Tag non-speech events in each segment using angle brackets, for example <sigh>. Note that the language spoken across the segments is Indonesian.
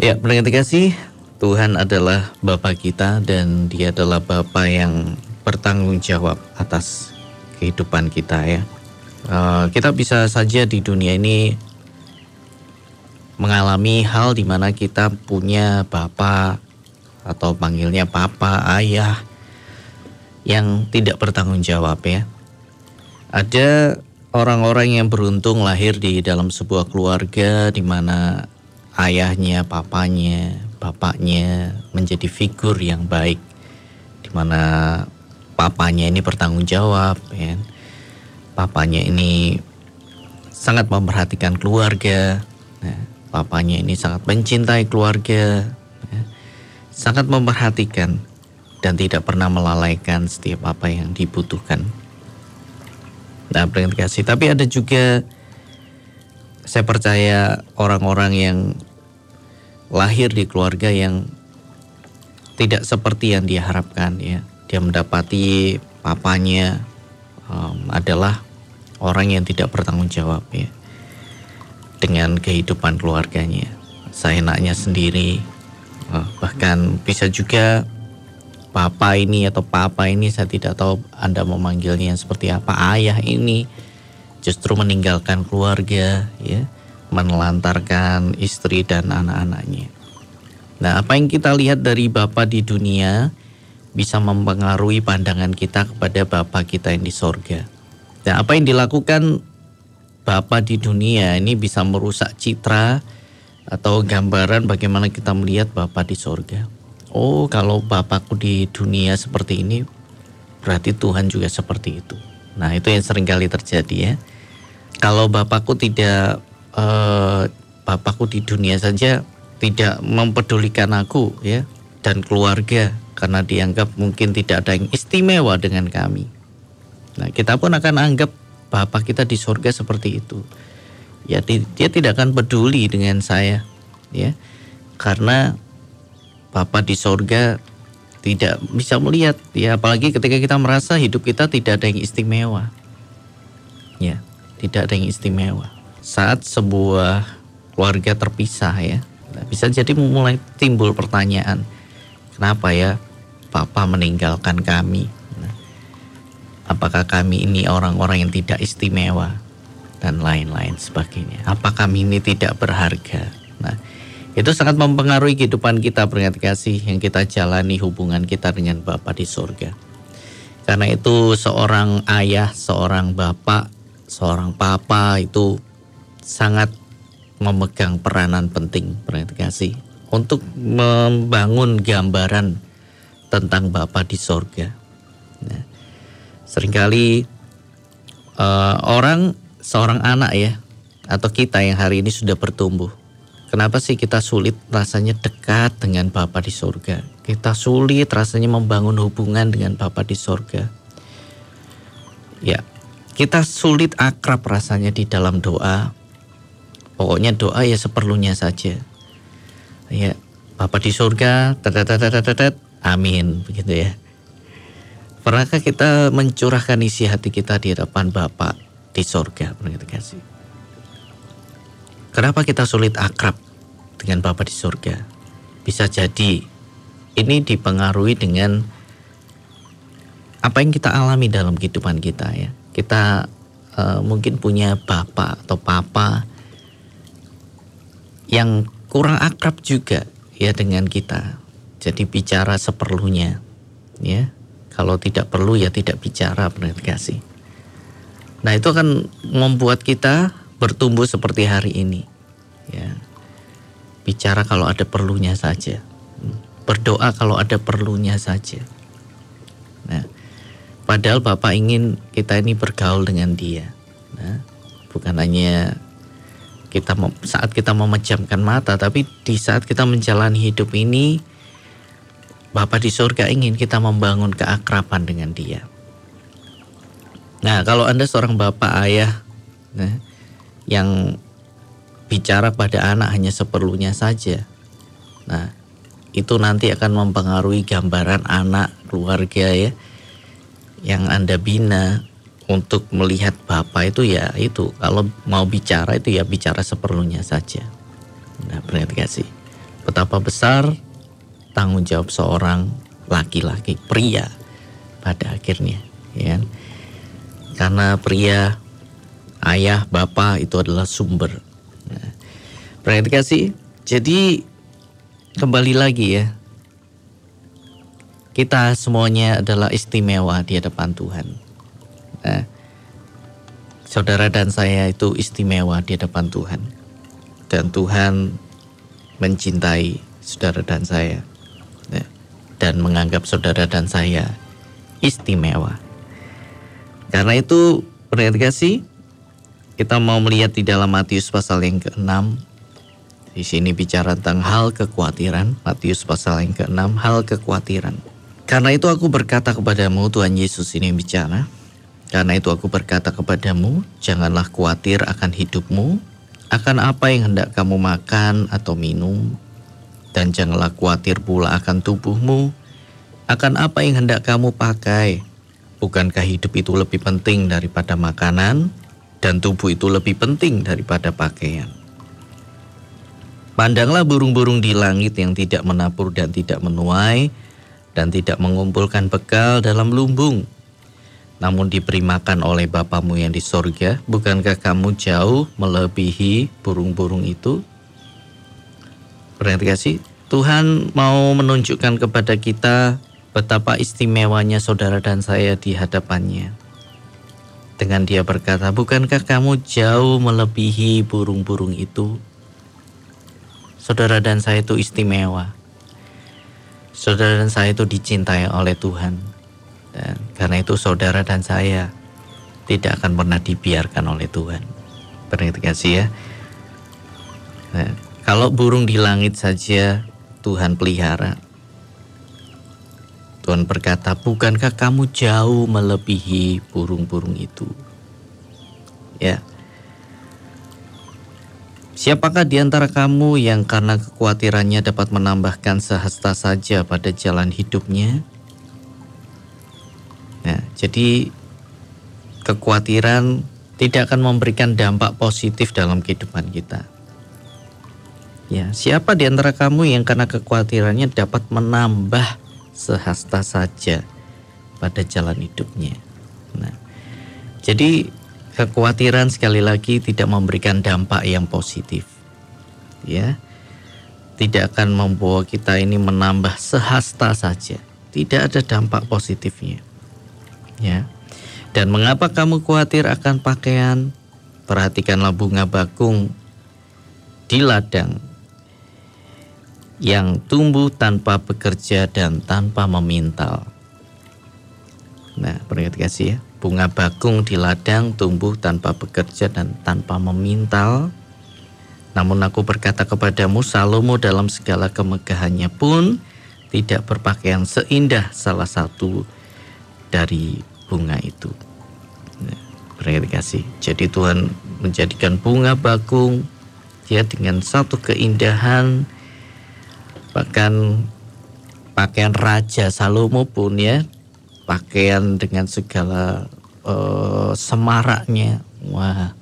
Ya, berterima kasih. Tuhan adalah Bapa kita dan Dia adalah Bapa yang bertanggung jawab atas kehidupan kita ya. Uh, kita bisa saja di dunia ini mengalami hal di mana kita punya Bapa atau panggilnya Papa, Ayah yang tidak bertanggung jawab ya. Ada orang-orang yang beruntung lahir di dalam sebuah keluarga di mana ayahnya, papanya, bapaknya menjadi figur yang baik di mana papanya ini bertanggung jawab ya. Papanya ini sangat memperhatikan keluarga. Nah, papanya ini sangat mencintai keluarga. Ya. Sangat memperhatikan dan tidak pernah melalaikan setiap apa yang dibutuhkan. Nah, berterima kasih. Tapi ada juga saya percaya orang-orang yang lahir di keluarga yang tidak seperti yang dia harapkan ya. Dia mendapati papanya um, adalah orang yang tidak bertanggung jawab ya dengan kehidupan keluarganya. Saya enaknya sendiri, uh, bahkan bisa juga papa ini atau papa ini saya tidak tahu Anda memanggilnya seperti apa ayah ini justru meninggalkan keluarga ya menelantarkan istri dan anak-anaknya. Nah, apa yang kita lihat dari Bapa di dunia bisa mempengaruhi pandangan kita kepada Bapa kita yang di sorga. Dan apa yang dilakukan Bapa di dunia ini bisa merusak citra atau gambaran bagaimana kita melihat Bapa di sorga. Oh, kalau Bapakku di dunia seperti ini, berarti Tuhan juga seperti itu. Nah, itu yang sering kali terjadi ya kalau bapakku tidak uh, bapakku di dunia saja tidak mempedulikan aku ya dan keluarga karena dianggap mungkin tidak ada yang istimewa dengan kami. Nah, kita pun akan anggap bapak kita di surga seperti itu. Ya, dia tidak akan peduli dengan saya, ya. Karena bapak di surga tidak bisa melihat, ya apalagi ketika kita merasa hidup kita tidak ada yang istimewa. Ya tidak ada yang istimewa. Saat sebuah keluarga terpisah ya, nah, bisa jadi mulai timbul pertanyaan, kenapa ya papa meninggalkan kami? Nah, apakah kami ini orang-orang yang tidak istimewa dan lain-lain sebagainya? Apa kami ini tidak berharga? Nah, itu sangat mempengaruhi kehidupan kita beringat kasih yang kita jalani hubungan kita dengan Bapa di surga. Karena itu seorang ayah, seorang bapak seorang papa itu sangat memegang peranan penting kasih untuk membangun gambaran tentang Bapa di sorga. Nah, sering kali uh, orang seorang anak ya atau kita yang hari ini sudah bertumbuh. Kenapa sih kita sulit rasanya dekat dengan Bapa di sorga? Kita sulit rasanya membangun hubungan dengan Bapa di sorga. Ya, kita sulit akrab rasanya di dalam doa. Pokoknya doa ya seperlunya saja. Ya, Bapak di surga, tetet amin, begitu ya. Pernahkah kita mencurahkan isi hati kita di hadapan Bapak di surga, begitu kasih? Kenapa kita sulit akrab dengan Bapak di surga? Bisa jadi ini dipengaruhi dengan apa yang kita alami dalam kehidupan kita ya kita uh, mungkin punya bapak atau papa yang kurang akrab juga ya dengan kita. Jadi bicara seperlunya, ya. Kalau tidak perlu ya tidak bicara kasih. Nah itu akan membuat kita bertumbuh seperti hari ini, ya. Bicara kalau ada perlunya saja, berdoa kalau ada perlunya saja. Nah, Padahal Bapak ingin kita ini bergaul dengan dia. Nah, bukan hanya kita saat kita memejamkan mata, tapi di saat kita menjalani hidup ini, Bapak di surga ingin kita membangun keakraban dengan dia. Nah, kalau Anda seorang bapak ayah nah, yang bicara pada anak hanya seperlunya saja. Nah, itu nanti akan mempengaruhi gambaran anak, keluarga ya yang Anda bina untuk melihat Bapak itu ya itu kalau mau bicara itu ya bicara seperlunya saja. Nah, kasih. betapa besar tanggung jawab seorang laki-laki pria pada akhirnya ya kan? karena pria ayah bapak itu adalah sumber nah, kasih jadi kembali lagi ya kita semuanya adalah istimewa di hadapan Tuhan nah, saudara dan saya itu istimewa di hadapan Tuhan dan Tuhan mencintai saudara dan saya dan menganggap saudara dan saya istimewa. Karena itu, kasih kita mau melihat di dalam Matius pasal yang ke-6. Di sini bicara tentang hal kekhawatiran. Matius pasal yang ke-6, hal kekhawatiran. Karena itu aku berkata kepadamu, Tuhan Yesus ini bicara. Karena itu aku berkata kepadamu, janganlah khawatir akan hidupmu, akan apa yang hendak kamu makan atau minum, dan janganlah khawatir pula akan tubuhmu, akan apa yang hendak kamu pakai. Bukankah hidup itu lebih penting daripada makanan, dan tubuh itu lebih penting daripada pakaian? Pandanglah burung-burung di langit yang tidak menabur dan tidak menuai, dan tidak mengumpulkan bekal dalam lumbung, namun diberi makan oleh Bapamu yang di sorga, bukankah kamu jauh melebihi burung-burung itu? Berarti kasih, Tuhan mau menunjukkan kepada kita betapa istimewanya saudara dan saya di hadapannya. Dengan dia berkata, bukankah kamu jauh melebihi burung-burung itu? Saudara dan saya itu istimewa. Saudara dan saya itu dicintai oleh Tuhan. Dan karena itu saudara dan saya tidak akan pernah dibiarkan oleh Tuhan. Berarti kasih ya. Nah, kalau burung di langit saja Tuhan pelihara. Tuhan berkata, bukankah kamu jauh melebihi burung-burung itu? Ya. Siapakah di antara kamu yang karena kekhawatirannya dapat menambahkan sehasta saja pada jalan hidupnya? Nah, jadi kekhawatiran tidak akan memberikan dampak positif dalam kehidupan kita. Ya, siapa di antara kamu yang karena kekhawatirannya dapat menambah sehasta saja pada jalan hidupnya? Nah, jadi kekhawatiran sekali lagi tidak memberikan dampak yang positif. Ya. Tidak akan membawa kita ini menambah sehasta saja. Tidak ada dampak positifnya. Ya. Dan mengapa kamu khawatir akan pakaian? Perhatikanlah bunga bakung di ladang yang tumbuh tanpa bekerja dan tanpa memintal. Nah, perhatikan kasih ya. Bunga bakung di ladang tumbuh tanpa bekerja dan tanpa memintal. Namun aku berkata kepadamu, Salomo dalam segala kemegahannya pun tidak berpakaian seindah salah satu dari bunga itu. Nah, kasih. Jadi Tuhan menjadikan bunga bakung ya dengan satu keindahan Bahkan pakaian Raja Salomo pun ya, pakaian dengan segala uh, semaraknya. Wah,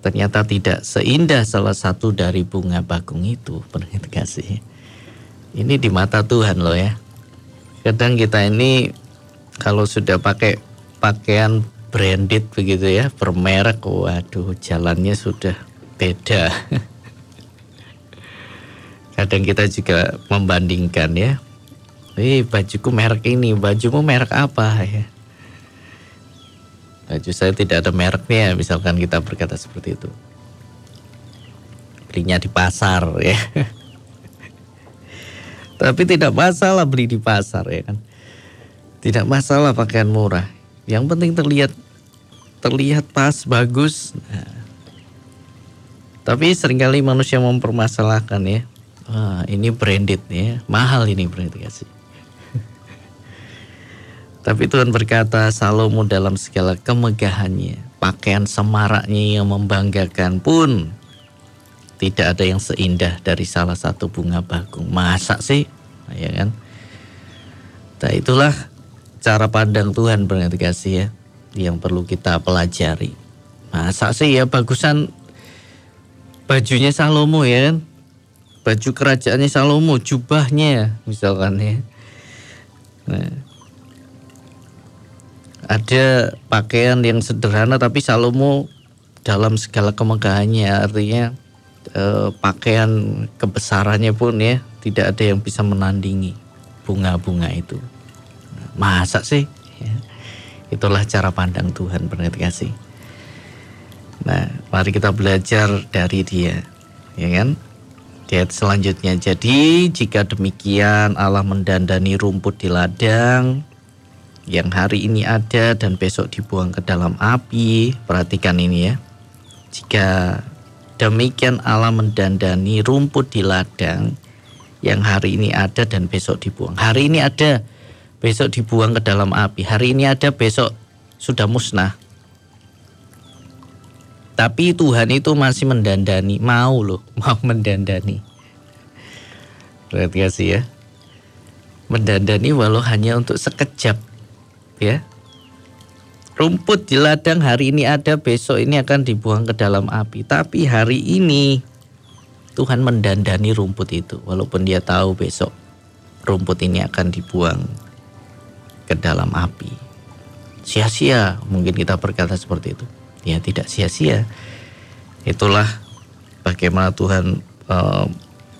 ternyata tidak seindah salah satu dari bunga bakung itu. Kasih. Ini di mata Tuhan loh ya. Kadang kita ini kalau sudah pakai pakaian branded begitu ya, bermerek, waduh jalannya sudah beda. <laughs> Kadang kita juga membandingkan ya. Eh bajuku merek ini, bajumu merek apa ya? Baju saya tidak ada mereknya, misalkan kita berkata seperti itu. Belinya di pasar ya. <laughs> Tapi tidak masalah beli di pasar ya kan. Tidak masalah pakaian murah. Yang penting terlihat terlihat pas, bagus. Nah. Tapi sering kali manusia mempermasalahkan ya Wah, ini branded ya, mahal ini branded kasih. <laughs> Tapi Tuhan berkata, Salomo dalam segala kemegahannya, pakaian semaraknya yang membanggakan pun tidak ada yang seindah dari salah satu bunga bakung. Masa sih? Ya kan? Nah itulah cara pandang Tuhan kasih ya, yang perlu kita pelajari. Masa sih ya bagusan bajunya Salomo ya kan? baju kerajaannya Salomo, jubahnya misalkan ya. Nah, ada pakaian yang sederhana tapi Salomo dalam segala kemegahannya artinya eh, pakaian kebesarannya pun ya tidak ada yang bisa menandingi bunga-bunga itu. Masa sih? Ya. Itulah cara pandang Tuhan berarti kasih. Nah, mari kita belajar dari dia, ya kan? Selanjutnya, jadi jika demikian Allah mendandani rumput di ladang yang hari ini ada dan besok dibuang ke dalam api. Perhatikan ini ya. Jika demikian Allah mendandani rumput di ladang yang hari ini ada dan besok dibuang. Hari ini ada, besok dibuang ke dalam api. Hari ini ada, besok sudah musnah. Tapi Tuhan itu masih mendandani, mau loh, <laughs> mau mendandani. Berarti sih ya. Mendandani walau hanya untuk sekejap. Ya. Rumput di ladang hari ini ada, besok ini akan dibuang ke dalam api. Tapi hari ini Tuhan mendandani rumput itu. Walaupun dia tahu besok rumput ini akan dibuang ke dalam api. Sia-sia mungkin kita berkata seperti itu ya tidak sia-sia. Itulah bagaimana Tuhan uh,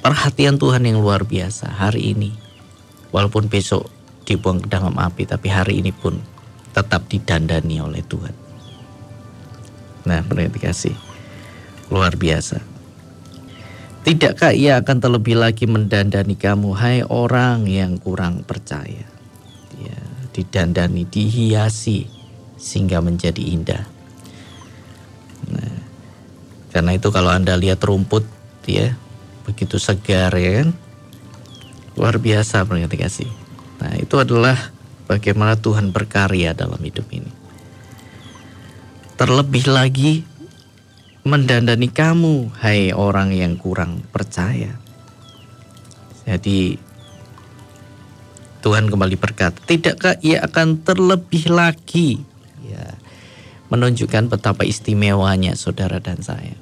perhatian Tuhan yang luar biasa hari ini. Walaupun besok dibuang ke dalam api, tapi hari ini pun tetap didandani oleh Tuhan. Nah, berarti kasih luar biasa. Tidakkah ia akan terlebih lagi mendandani kamu, hai orang yang kurang percaya? Didandani, dihiasi sehingga menjadi indah. Nah, karena itu kalau Anda lihat rumput ya begitu segar ya kan. Luar biasa berarti kasih. Nah, itu adalah bagaimana Tuhan berkarya dalam hidup ini. Terlebih lagi mendandani kamu, hai orang yang kurang percaya. Jadi Tuhan kembali berkata, tidakkah ia akan terlebih lagi menunjukkan betapa istimewanya saudara dan saya.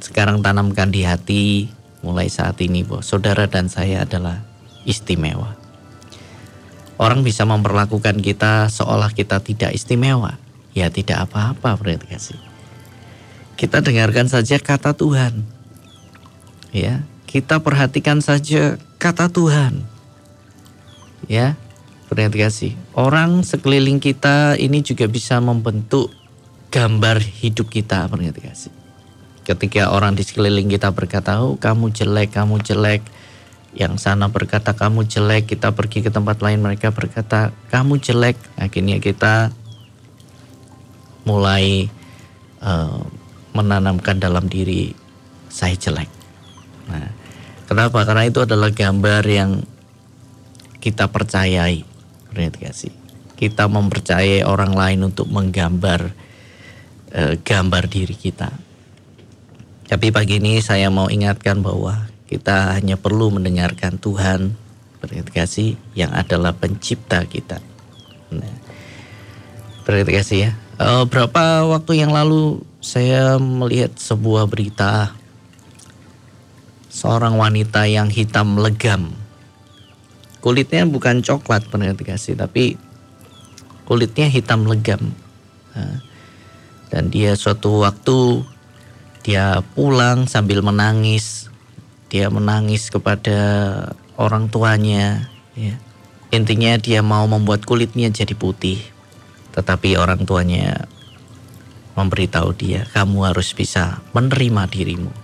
Sekarang tanamkan di hati mulai saat ini bahwa saudara dan saya adalah istimewa. Orang bisa memperlakukan kita seolah kita tidak istimewa. Ya tidak apa-apa berarti kasih. Kita dengarkan saja kata Tuhan. Ya, kita perhatikan saja kata Tuhan. Ya, kasih. Orang sekeliling kita ini juga bisa membentuk gambar hidup kita kasih. Ketika orang di sekeliling kita berkata, oh kamu jelek, kamu jelek. Yang sana berkata kamu jelek, kita pergi ke tempat lain mereka berkata kamu jelek. Akhirnya kita mulai uh, menanamkan dalam diri saya jelek. Nah, kenapa? Karena itu adalah gambar yang kita percayai. Kita mempercayai orang lain untuk menggambar uh, gambar diri kita. Tapi pagi ini saya mau ingatkan bahwa kita hanya perlu mendengarkan Tuhan kasih yang adalah pencipta kita. Nah, kasih ya. Uh, berapa waktu yang lalu saya melihat sebuah berita seorang wanita yang hitam legam. Kulitnya bukan coklat dikasih tapi kulitnya hitam legam. Nah, dan dia suatu waktu dia pulang sambil menangis. Dia menangis kepada orang tuanya ya. intinya dia mau membuat kulitnya jadi putih. Tetapi orang tuanya memberitahu dia kamu harus bisa menerima dirimu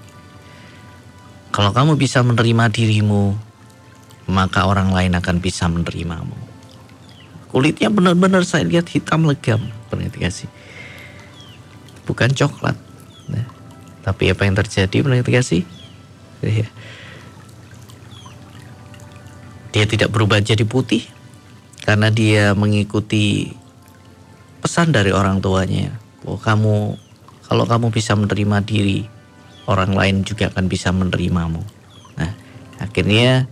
kalau kamu bisa menerima dirimu maka orang lain akan bisa menerimamu. Kulitnya benar-benar saya lihat hitam legam, perhati kasih. Bukan coklat. Nah, tapi apa yang terjadi perhati kasih? Ya. Dia tidak berubah jadi putih karena dia mengikuti pesan dari orang tuanya. Oh kamu kalau kamu bisa menerima diri, orang lain juga akan bisa menerimamu. Nah, akhirnya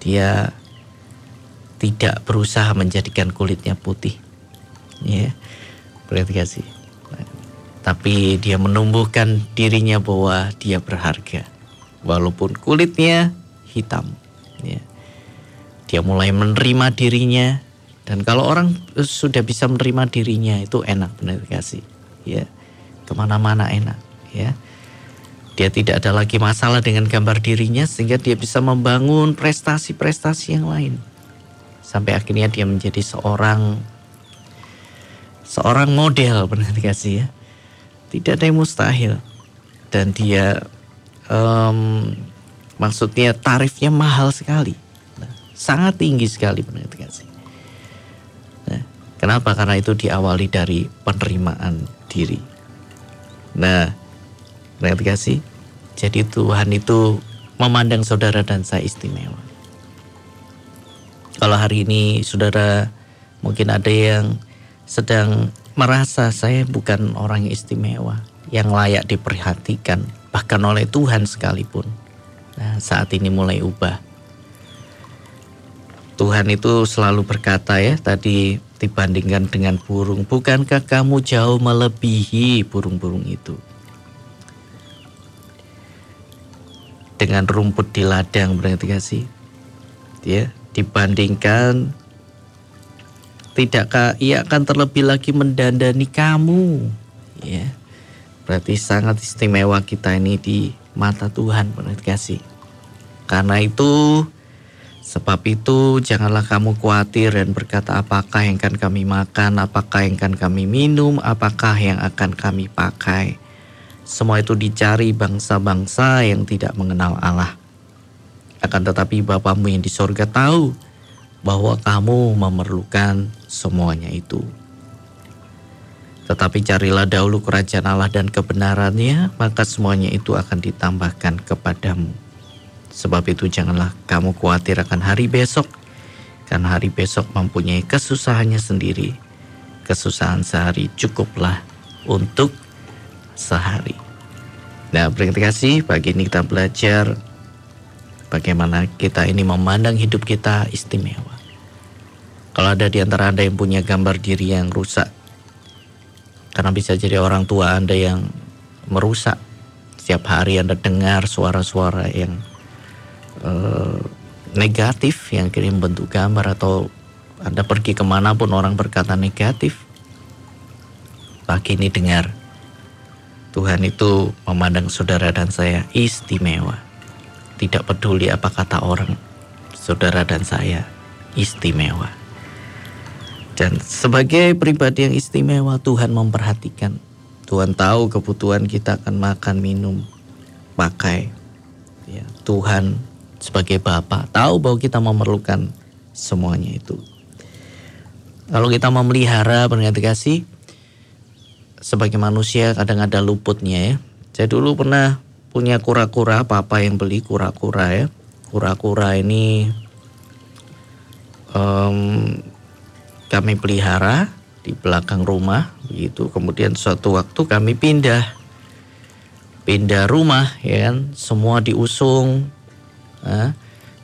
dia tidak berusaha menjadikan kulitnya putih. Ya. Berarti kasih. Tapi dia menumbuhkan dirinya bahwa dia berharga. walaupun kulitnya hitam. Ya. Dia mulai menerima dirinya dan kalau orang sudah bisa menerima dirinya itu enak benar kasih. Ya, ke mana-mana enak. Ya, dia tidak ada lagi masalah dengan gambar dirinya sehingga dia bisa membangun prestasi-prestasi yang lain. Sampai akhirnya dia menjadi seorang seorang model benar kasih ya. Tidak ada yang mustahil. Dan dia um, maksudnya tarifnya mahal sekali sangat tinggi sekali pendidikan kasih. Nah, kenapa? Karena itu diawali dari penerimaan diri. Nah, pendidikan kasih. Jadi Tuhan itu memandang saudara dan saya istimewa. Kalau hari ini saudara mungkin ada yang sedang merasa saya bukan orang istimewa, yang layak diperhatikan, bahkan oleh Tuhan sekalipun. Nah, saat ini mulai ubah Tuhan itu selalu berkata ya tadi dibandingkan dengan burung, bukankah kamu jauh melebihi burung-burung itu? Dengan rumput di ladang berarti kasih, ya dibandingkan tidakkah ia akan terlebih lagi mendandani kamu, ya berarti sangat istimewa kita ini di mata Tuhan berarti kasih. Karena itu Sebab itu janganlah kamu khawatir dan berkata apakah yang akan kami makan, apakah yang akan kami minum, apakah yang akan kami pakai. Semua itu dicari bangsa-bangsa yang tidak mengenal Allah. Akan tetapi Bapamu yang di sorga tahu bahwa kamu memerlukan semuanya itu. Tetapi carilah dahulu kerajaan Allah dan kebenarannya, maka semuanya itu akan ditambahkan kepadamu. Sebab itu janganlah kamu khawatir akan hari besok, karena hari besok mempunyai kesusahannya sendiri. Kesusahan sehari cukuplah untuk sehari. Nah, kasih pagi ini kita belajar bagaimana kita ini memandang hidup kita istimewa. Kalau ada di antara Anda yang punya gambar diri yang rusak, karena bisa jadi orang tua Anda yang merusak. Setiap hari Anda dengar suara-suara yang Eh, negatif yang kirim bentuk gambar atau Anda pergi ke mana pun orang berkata negatif. Pagi ini dengar Tuhan itu memandang saudara dan saya istimewa. Tidak peduli apa kata orang, saudara dan saya istimewa. Dan sebagai pribadi yang istimewa, Tuhan memperhatikan. Tuhan tahu kebutuhan kita akan makan, minum, pakai. Ya, Tuhan sebagai bapak tahu bahwa kita memerlukan semuanya itu. Kalau kita memelihara berarti kasih sebagai manusia kadang ada luputnya ya. Saya dulu pernah punya kura-kura, papa yang beli kura-kura ya. Kura-kura ini um, kami pelihara di belakang rumah begitu. Kemudian suatu waktu kami pindah pindah rumah ya kan, semua diusung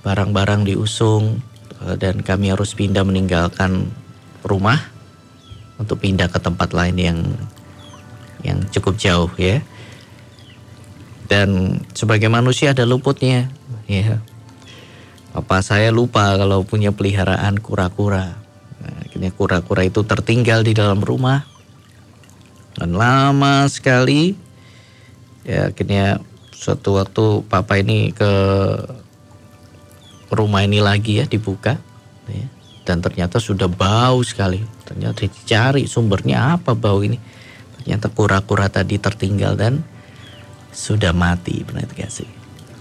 barang-barang diusung eh, dan kami harus pindah meninggalkan rumah untuk pindah ke tempat lain yang yang cukup jauh ya. Dan sebagai manusia ada luputnya ya. Papa saya lupa kalau punya peliharaan kura-kura. Nah, akhirnya kura-kura itu tertinggal di dalam rumah. Dan lama sekali ya akhirnya suatu waktu papa ini ke rumah ini lagi ya dibuka ya. dan ternyata sudah bau sekali ternyata dicari sumbernya apa bau ini ternyata kura-kura tadi tertinggal dan sudah mati benar kasih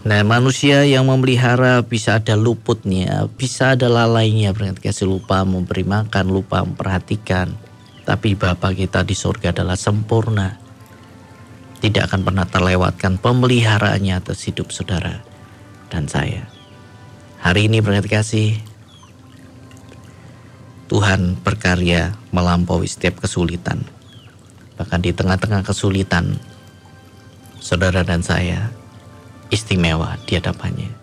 nah manusia yang memelihara bisa ada luputnya bisa ada lalainya benar kasih lupa memberi makan lupa memperhatikan. Tapi Bapa kita di surga adalah sempurna. Tidak akan pernah terlewatkan pemeliharaannya atas hidup saudara dan saya. Hari ini berkat kasih Tuhan berkarya melampaui setiap kesulitan. Bahkan di tengah-tengah kesulitan, saudara dan saya istimewa di hadapannya.